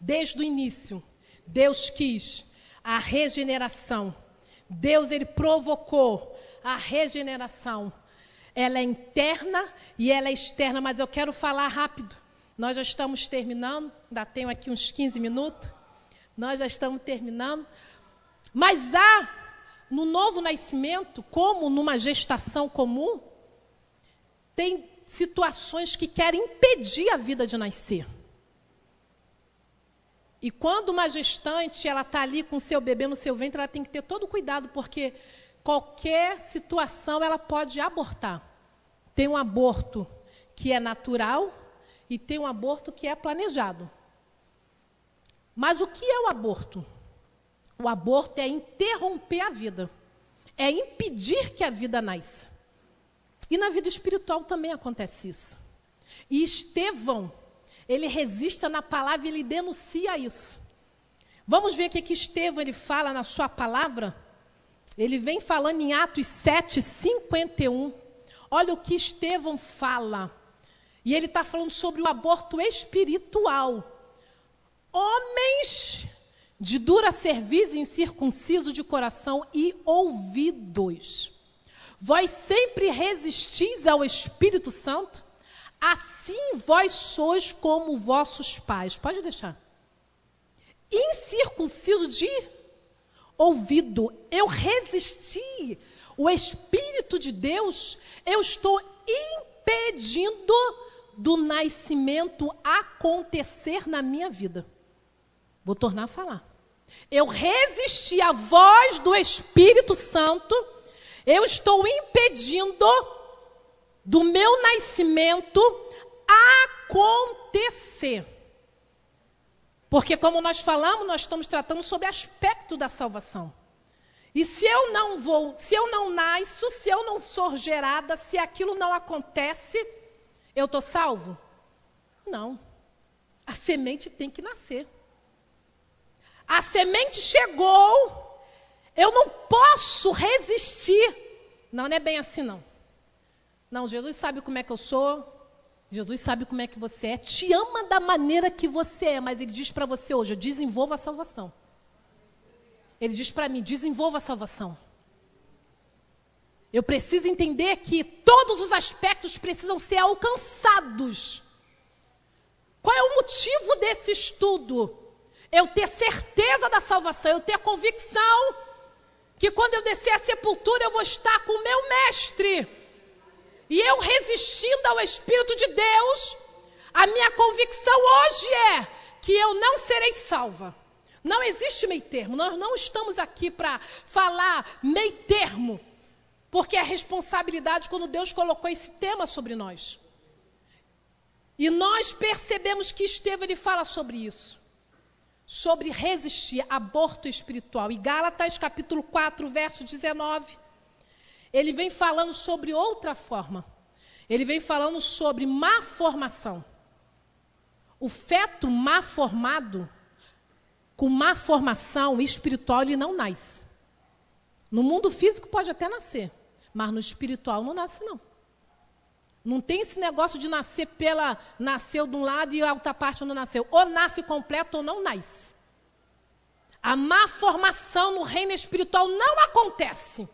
Desde o início, Deus quis a regeneração Deus ele provocou a regeneração. Ela é interna e ela é externa, mas eu quero falar rápido. Nós já estamos terminando, ainda tenho aqui uns 15 minutos. Nós já estamos terminando. Mas há no novo nascimento, como numa gestação comum, tem situações que querem impedir a vida de nascer. E quando uma gestante ela está ali com seu bebê no seu ventre, ela tem que ter todo cuidado, porque qualquer situação ela pode abortar. Tem um aborto que é natural e tem um aborto que é planejado. Mas o que é o aborto? O aborto é interromper a vida, é impedir que a vida nasça. E na vida espiritual também acontece isso. E Estevão, ele resiste na palavra e ele denuncia isso. Vamos ver o que Estevão ele fala na sua palavra. Ele vem falando em Atos 7, 51. Olha o que Estevão fala. E ele está falando sobre o aborto espiritual. Homens de dura cerviz incircunciso de coração e ouvidos. Vós sempre resistis ao Espírito Santo, Assim vós sois como vossos pais. Pode deixar. Incircunciso de ouvido. Eu resisti. O Espírito de Deus, eu estou impedindo do nascimento acontecer na minha vida. Vou tornar a falar. Eu resisti à voz do Espírito Santo, eu estou impedindo do meu nascimento acontecer. Porque, como nós falamos, nós estamos tratando sobre aspecto da salvação. E se eu não vou, se eu não nasço, se eu não sou gerada, se aquilo não acontece, eu estou salvo? Não. A semente tem que nascer. A semente chegou, eu não posso resistir. Não, não é bem assim, não. Não, Jesus sabe como é que eu sou. Jesus sabe como é que você é. Te ama da maneira que você é, mas ele diz para você hoje: desenvolva a salvação. Ele diz para mim: desenvolva a salvação. Eu preciso entender que todos os aspectos precisam ser alcançados. Qual é o motivo desse estudo? Eu ter certeza da salvação, eu ter convicção que quando eu descer a sepultura eu vou estar com o meu mestre. E eu resistindo ao Espírito de Deus, a minha convicção hoje é que eu não serei salva. Não existe meio termo. Nós não estamos aqui para falar meio termo, porque é responsabilidade quando Deus colocou esse tema sobre nós. E nós percebemos que Estevão ele fala sobre isso. Sobre resistir, aborto espiritual. E Gálatas capítulo 4, verso 19. ele vem falando sobre outra forma. Ele vem falando sobre má formação. O feto má formado, com má formação espiritual, ele não nasce. No mundo físico pode até nascer, mas no espiritual não nasce, não. Não tem esse negócio de nascer pela. Nasceu de um lado e a outra parte não nasceu. Ou nasce completo ou não nasce. A má formação no reino espiritual não acontece.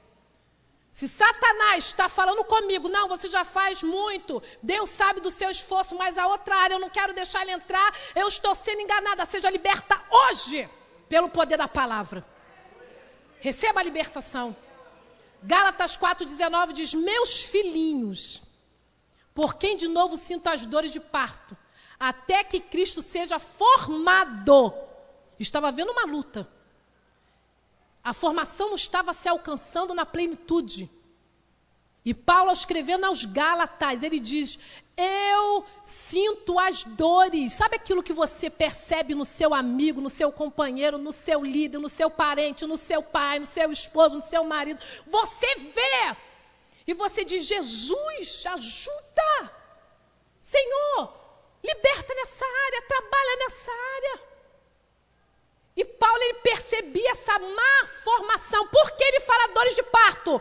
Se Satanás está falando comigo, não, você já faz muito, Deus sabe do seu esforço, mas a outra área eu não quero deixar ele entrar, eu estou sendo enganada, seja liberta hoje, pelo poder da palavra. Receba a libertação. Gálatas 4,19 diz: Meus filhinhos, por quem de novo sinto as dores de parto, até que Cristo seja formado. Estava havendo uma luta. A formação não estava se alcançando na plenitude. E Paulo, escrevendo aos Gálatas, ele diz: Eu sinto as dores. Sabe aquilo que você percebe no seu amigo, no seu companheiro, no seu líder, no seu parente, no seu pai, no seu esposo, no seu marido? Você vê. E você diz: Jesus, ajuda. Senhor, liberta nessa área, trabalha nessa área. E Paulo ele percebia essa má formação. Por que ele fala dores de parto?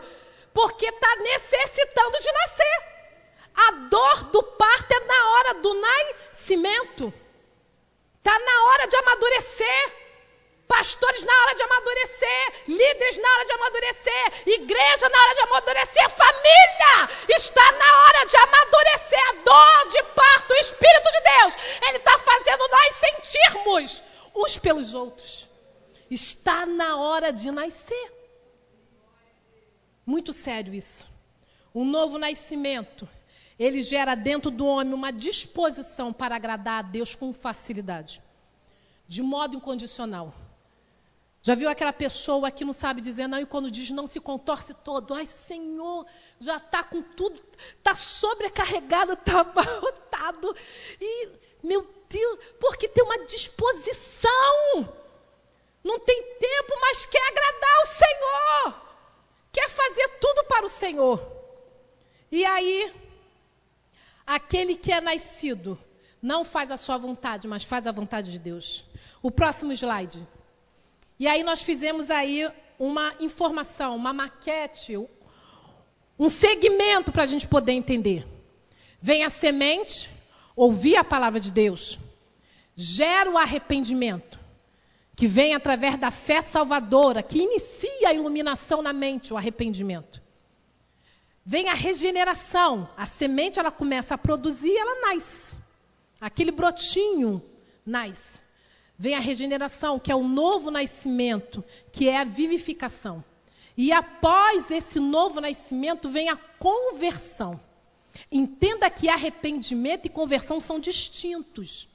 Porque está necessitando de nascer. A dor do parto é na hora do nascimento. Está na hora de amadurecer. Pastores na hora de amadurecer, líderes na hora de amadurecer, igreja na hora de amadurecer, família está na hora de amadurecer. A dor de parto, o Espírito de Deus, Ele está fazendo nós sentirmos uns pelos outros. Está na hora de nascer. Muito sério isso. Um novo nascimento, ele gera dentro do homem uma disposição para agradar a Deus com facilidade, de modo incondicional. Já viu aquela pessoa que não sabe dizer não e quando diz não se contorce todo? Ai, Senhor, já está com tudo, está sobrecarregado, está abarrotado. E, meu Deus, porque tem uma disposição. Não tem tempo, mas quer agradar o Senhor. Quer fazer tudo para o Senhor. E aí, aquele que é nascido não faz a sua vontade, mas faz a vontade de Deus. O próximo slide. E aí nós fizemos aí uma informação, uma maquete, um segmento para a gente poder entender. Vem a semente, ouvir a palavra de Deus, gera o arrependimento, que vem através da fé salvadora, que inicia a iluminação na mente, o arrependimento. Vem a regeneração, a semente ela começa a produzir, ela nasce. Aquele brotinho nasce. Vem a regeneração, que é o novo nascimento, que é a vivificação. E após esse novo nascimento vem a conversão. Entenda que arrependimento e conversão são distintos.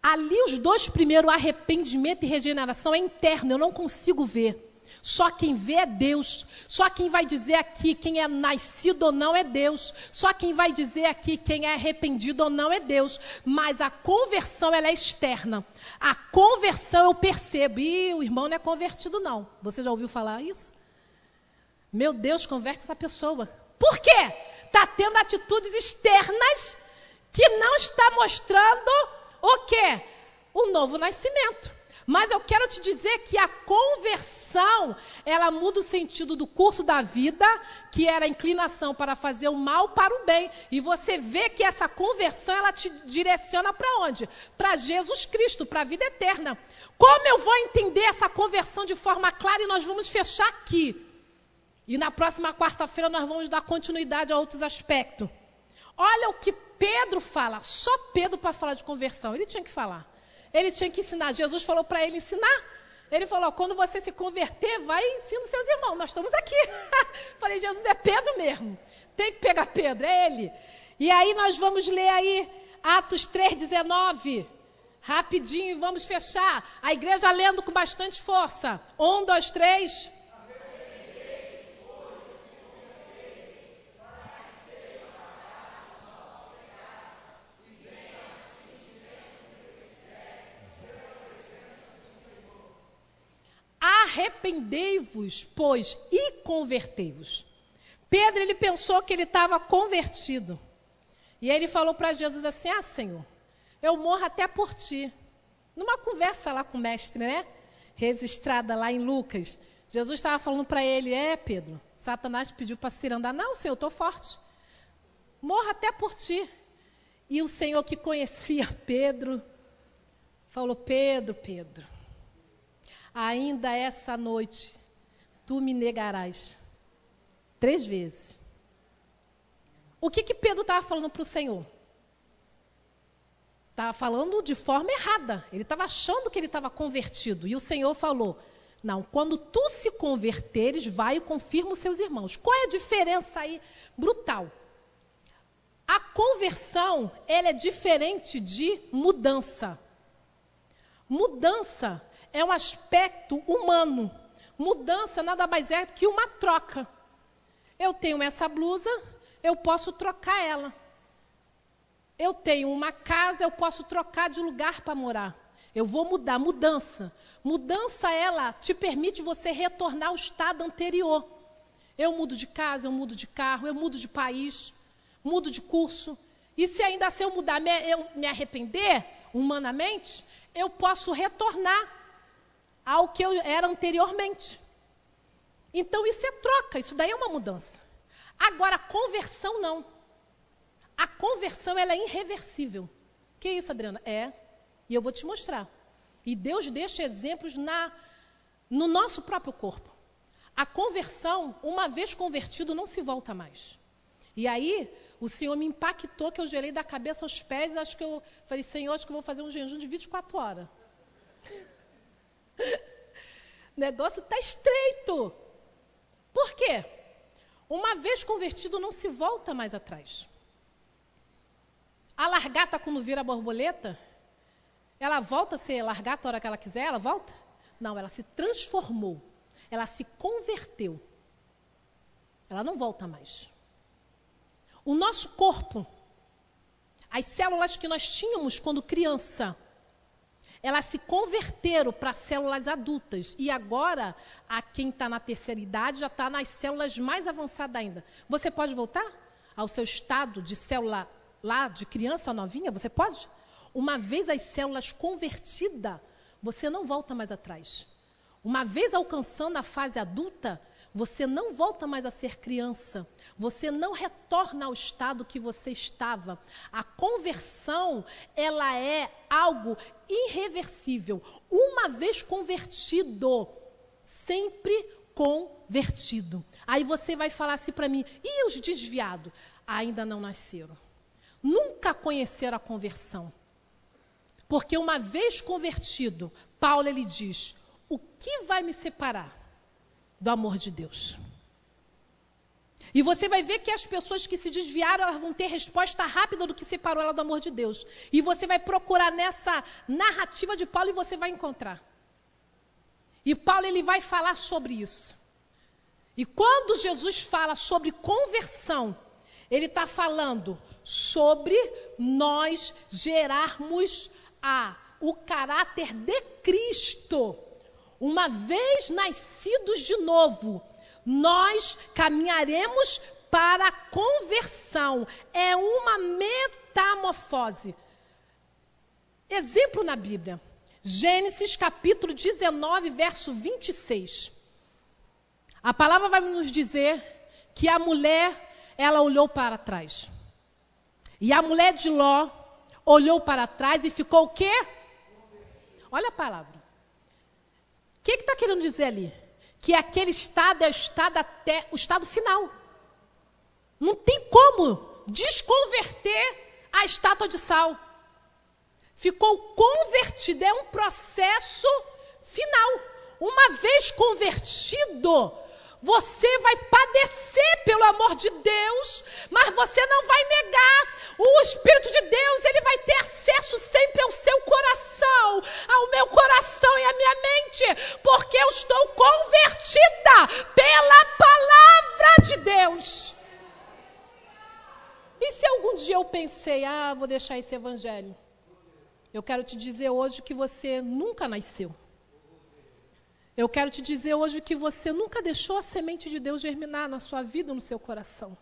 Ali, os dois primeiros, arrependimento e regeneração, é interno, eu não consigo ver. Só quem vê é Deus. Só quem vai dizer aqui quem é nascido ou não é Deus. Só quem vai dizer aqui quem é arrependido ou não é Deus. Mas a conversão ela é externa. A conversão eu percebo. E o irmão não é convertido, não. Você já ouviu falar isso? Meu Deus, converte essa pessoa. Por quê? Está tendo atitudes externas que não está mostrando o quê? O novo nascimento. Mas eu quero te dizer que a conversão, ela muda o sentido do curso da vida, que era a inclinação para fazer o mal para o bem. E você vê que essa conversão, ela te direciona para onde? Para Jesus Cristo, para a vida eterna. Como eu vou entender essa conversão de forma clara e nós vamos fechar aqui. E na próxima quarta-feira nós vamos dar continuidade a outros aspectos. Olha o que Pedro fala, só Pedro para falar de conversão. Ele tinha que falar. Ele tinha que ensinar. Jesus falou para ele ensinar. Ele falou: quando você se converter, vai e ensina seus irmãos. Nós estamos aqui. Falei: Jesus é Pedro mesmo. Tem que pegar Pedro, é ele. E aí nós vamos ler aí Atos 3,19. Rapidinho vamos fechar. A igreja lendo com bastante força. Um, dois, três. Arrependei-vos, pois, e convertei-vos. Pedro, ele pensou que ele estava convertido. E aí ele falou para Jesus assim: Ah, Senhor, eu morro até por ti. Numa conversa lá com o mestre, né? Registrada lá em Lucas. Jesus estava falando para ele: É, Pedro, Satanás pediu para se andar. Não, Senhor, eu estou forte. Morro até por ti. E o Senhor que conhecia Pedro, falou: Pedro, Pedro, ainda essa noite tu me negarás três vezes. O que, que Pedro estava falando para o Senhor? Estava falando de forma errada. Ele estava achando que ele estava convertido. E o Senhor falou: Não, quando tu se converteres, vai e confirma os seus irmãos. Qual é a diferença aí brutal? A conversão, ela é diferente de mudança. Mudança é um aspecto humano. Mudança nada mais é que uma troca. Eu tenho essa blusa, eu posso trocar ela. Eu tenho uma casa, eu posso trocar de lugar para morar. Eu vou mudar, mudança. Mudança, ela te permite você retornar ao estado anterior. Eu mudo de casa, eu mudo de carro, eu mudo de país, mudo de curso. E se ainda assim eu mudar, eu me arrepender, humanamente, eu posso retornar ao que eu era anteriormente. Então isso é troca, isso daí é uma mudança. Agora, a conversão não. A conversão ela é irreversível. Que isso, Adriana? É. E eu vou te mostrar. E Deus deixa exemplos na no nosso próprio corpo. A conversão, uma vez convertido, não se volta mais. E aí, o Senhor me impactou que eu gelei da cabeça aos pés. Acho que eu falei, Senhor, acho que eu vou fazer um jejum de 24 horas. O negócio está estreito. Por quê? Uma vez convertido, não se volta mais atrás. A largata, quando vira borboleta, ela volta a ser largata a hora que ela quiser? Ela volta? Não, ela se transformou. Ela se converteu. Ela não volta mais. O nosso corpo, as células que nós tínhamos quando criança, elas se converteram para células adultas. E agora, a quem está na terceira idade já está nas células mais avançadas ainda. Você pode voltar ao seu estado de célula lá de criança novinha, você pode? Uma vez as células convertidas, você não volta mais atrás. Uma vez alcançando a fase adulta, você não volta mais a ser criança. Você não retorna ao estado que você estava. A conversão, ela é algo irreversível. Uma vez convertido, sempre convertido. Aí você vai falar assim para mim: "E os desviados? Ainda não nasceram." nunca conheceram a conversão. Porque uma vez convertido, Paulo ele diz: "O que vai me separar do amor de Deus?" E você vai ver que as pessoas que se desviaram, elas vão ter resposta rápida do que separou ela do amor de Deus. E você vai procurar nessa narrativa de Paulo e você vai encontrar. E Paulo ele vai falar sobre isso. E quando Jesus fala sobre conversão, ele está falando sobre nós gerarmos a, o caráter de Cristo. Uma vez nascidos de novo, nós caminharemos para a conversão. É uma metamorfose. Exemplo na Bíblia. Gênesis capítulo 19, verso 26. A palavra vai nos dizer que a mulher ela olhou para trás. E a mulher de Ló olhou para trás e ficou o quê? Olha a palavra. Que está que querendo dizer ali? Que aquele estado é o estado até o estado final. Não tem como desconverter a estátua de sal. Ficou convertido, é um processo final. Uma vez convertido, você vai padecer pelo amor de Deus, mas você não vai negar. O Espírito de Deus, ele vai ter acesso sempre ao seu coração, ao meu coração e à minha mente, porque eu estou convertida pela palavra de Deus. E se algum dia eu pensei, ah, vou deixar esse evangelho? Eu quero te dizer hoje que você nunca nasceu. Eu quero te dizer hoje que você nunca deixou a semente de Deus germinar na sua vida, no seu coração.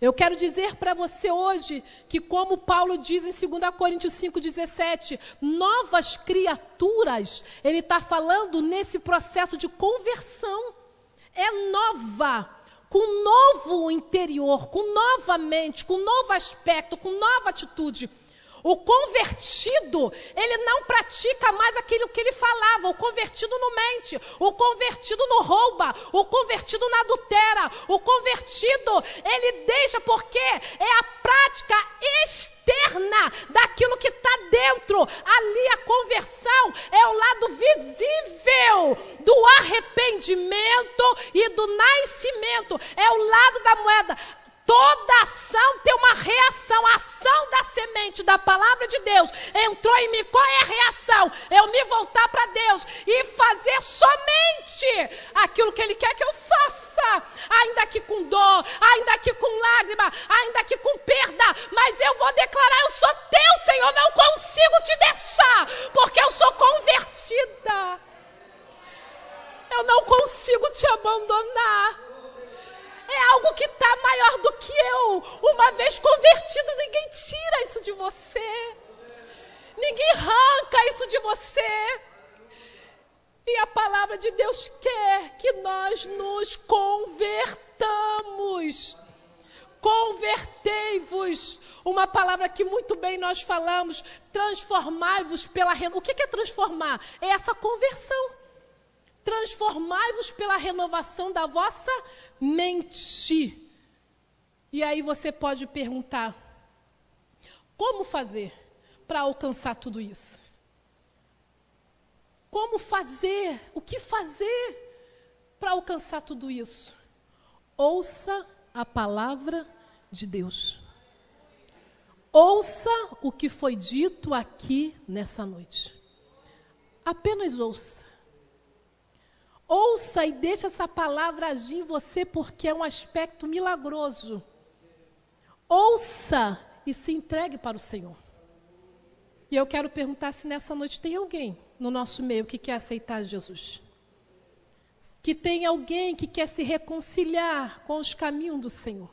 Eu quero dizer para você hoje que, como Paulo diz em 2 Coríntios 5,17, novas criaturas, ele está falando nesse processo de conversão. É nova, com novo interior, com nova mente, com novo aspecto, com nova atitude. O convertido, ele não pratica mais aquilo que ele falava. O convertido não mente. O convertido não rouba. O convertido não adultera. O convertido, ele deixa porque é a prática externa daquilo que está dentro. Ali a conversão é o lado visível do arrependimento e do nascimento. É o lado da moeda. Toda ação tem uma reação. A ação da semente da palavra de Deus entrou em mim. Qual é a reação? Eu me voltar para Deus e fazer somente aquilo que Ele quer que eu faça. Ainda que com dor, ainda que com lágrima, ainda que com perda. Mas eu vou declarar: Eu sou teu, Senhor. Não consigo te deixar, porque eu sou convertida. Eu não consigo te abandonar é algo que está maior do que eu. Uma vez convertido, ninguém tira isso de você. Ninguém arranca isso de você. E a palavra de Deus quer que nós nos convertamos. Convertei-vos. Uma palavra que muito bem nós falamos. Transformai-vos pela. O que é transformar? É essa conversão transformai-vos pela renovação da vossa mente. E aí você pode perguntar: como fazer para alcançar tudo isso? Como fazer? O que fazer para alcançar tudo isso? Ouça a palavra de Deus. Ouça o que foi dito aqui nessa noite. Apenas ouça. Ouça e deixe essa palavra agir em você, porque é um aspecto milagroso. Ouça e se entregue para o Senhor. E eu quero perguntar se nessa noite tem alguém no nosso meio que quer aceitar Jesus. Que tem alguém que quer se reconciliar com os caminhos do Senhor.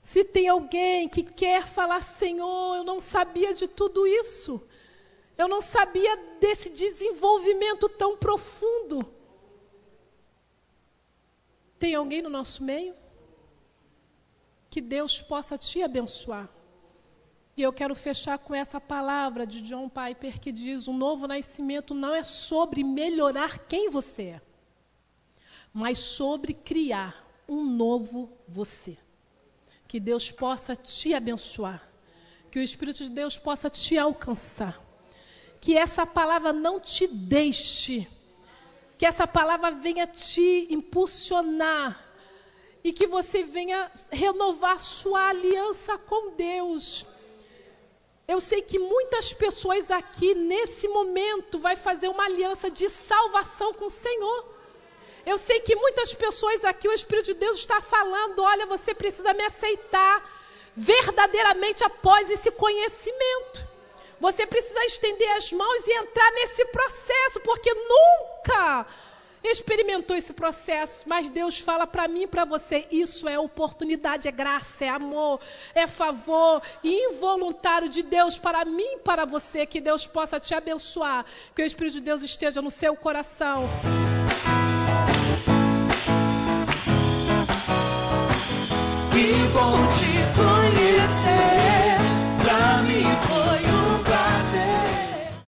Se tem alguém que quer falar, Senhor, eu não sabia de tudo isso. Eu não sabia desse desenvolvimento tão profundo. Tem alguém no nosso meio? Que Deus possa te abençoar. E eu quero fechar com essa palavra de John Piper que diz: o novo nascimento não é sobre melhorar quem você é, mas sobre criar um novo você. Que Deus possa te abençoar, que o Espírito de Deus possa te alcançar, que essa palavra não te deixe que essa palavra venha te impulsionar e que você venha renovar sua aliança com Deus. Eu sei que muitas pessoas aqui nesse momento vai fazer uma aliança de salvação com o Senhor. Eu sei que muitas pessoas aqui o Espírito de Deus está falando, olha, você precisa me aceitar verdadeiramente após esse conhecimento. Você precisa estender as mãos e entrar nesse processo, porque nunca experimentou esse processo, mas Deus fala para mim e para você: isso é oportunidade, é graça, é amor, é favor involuntário de Deus para mim e para você. Que Deus possa te abençoar, que o Espírito de Deus esteja no seu coração. Que bom te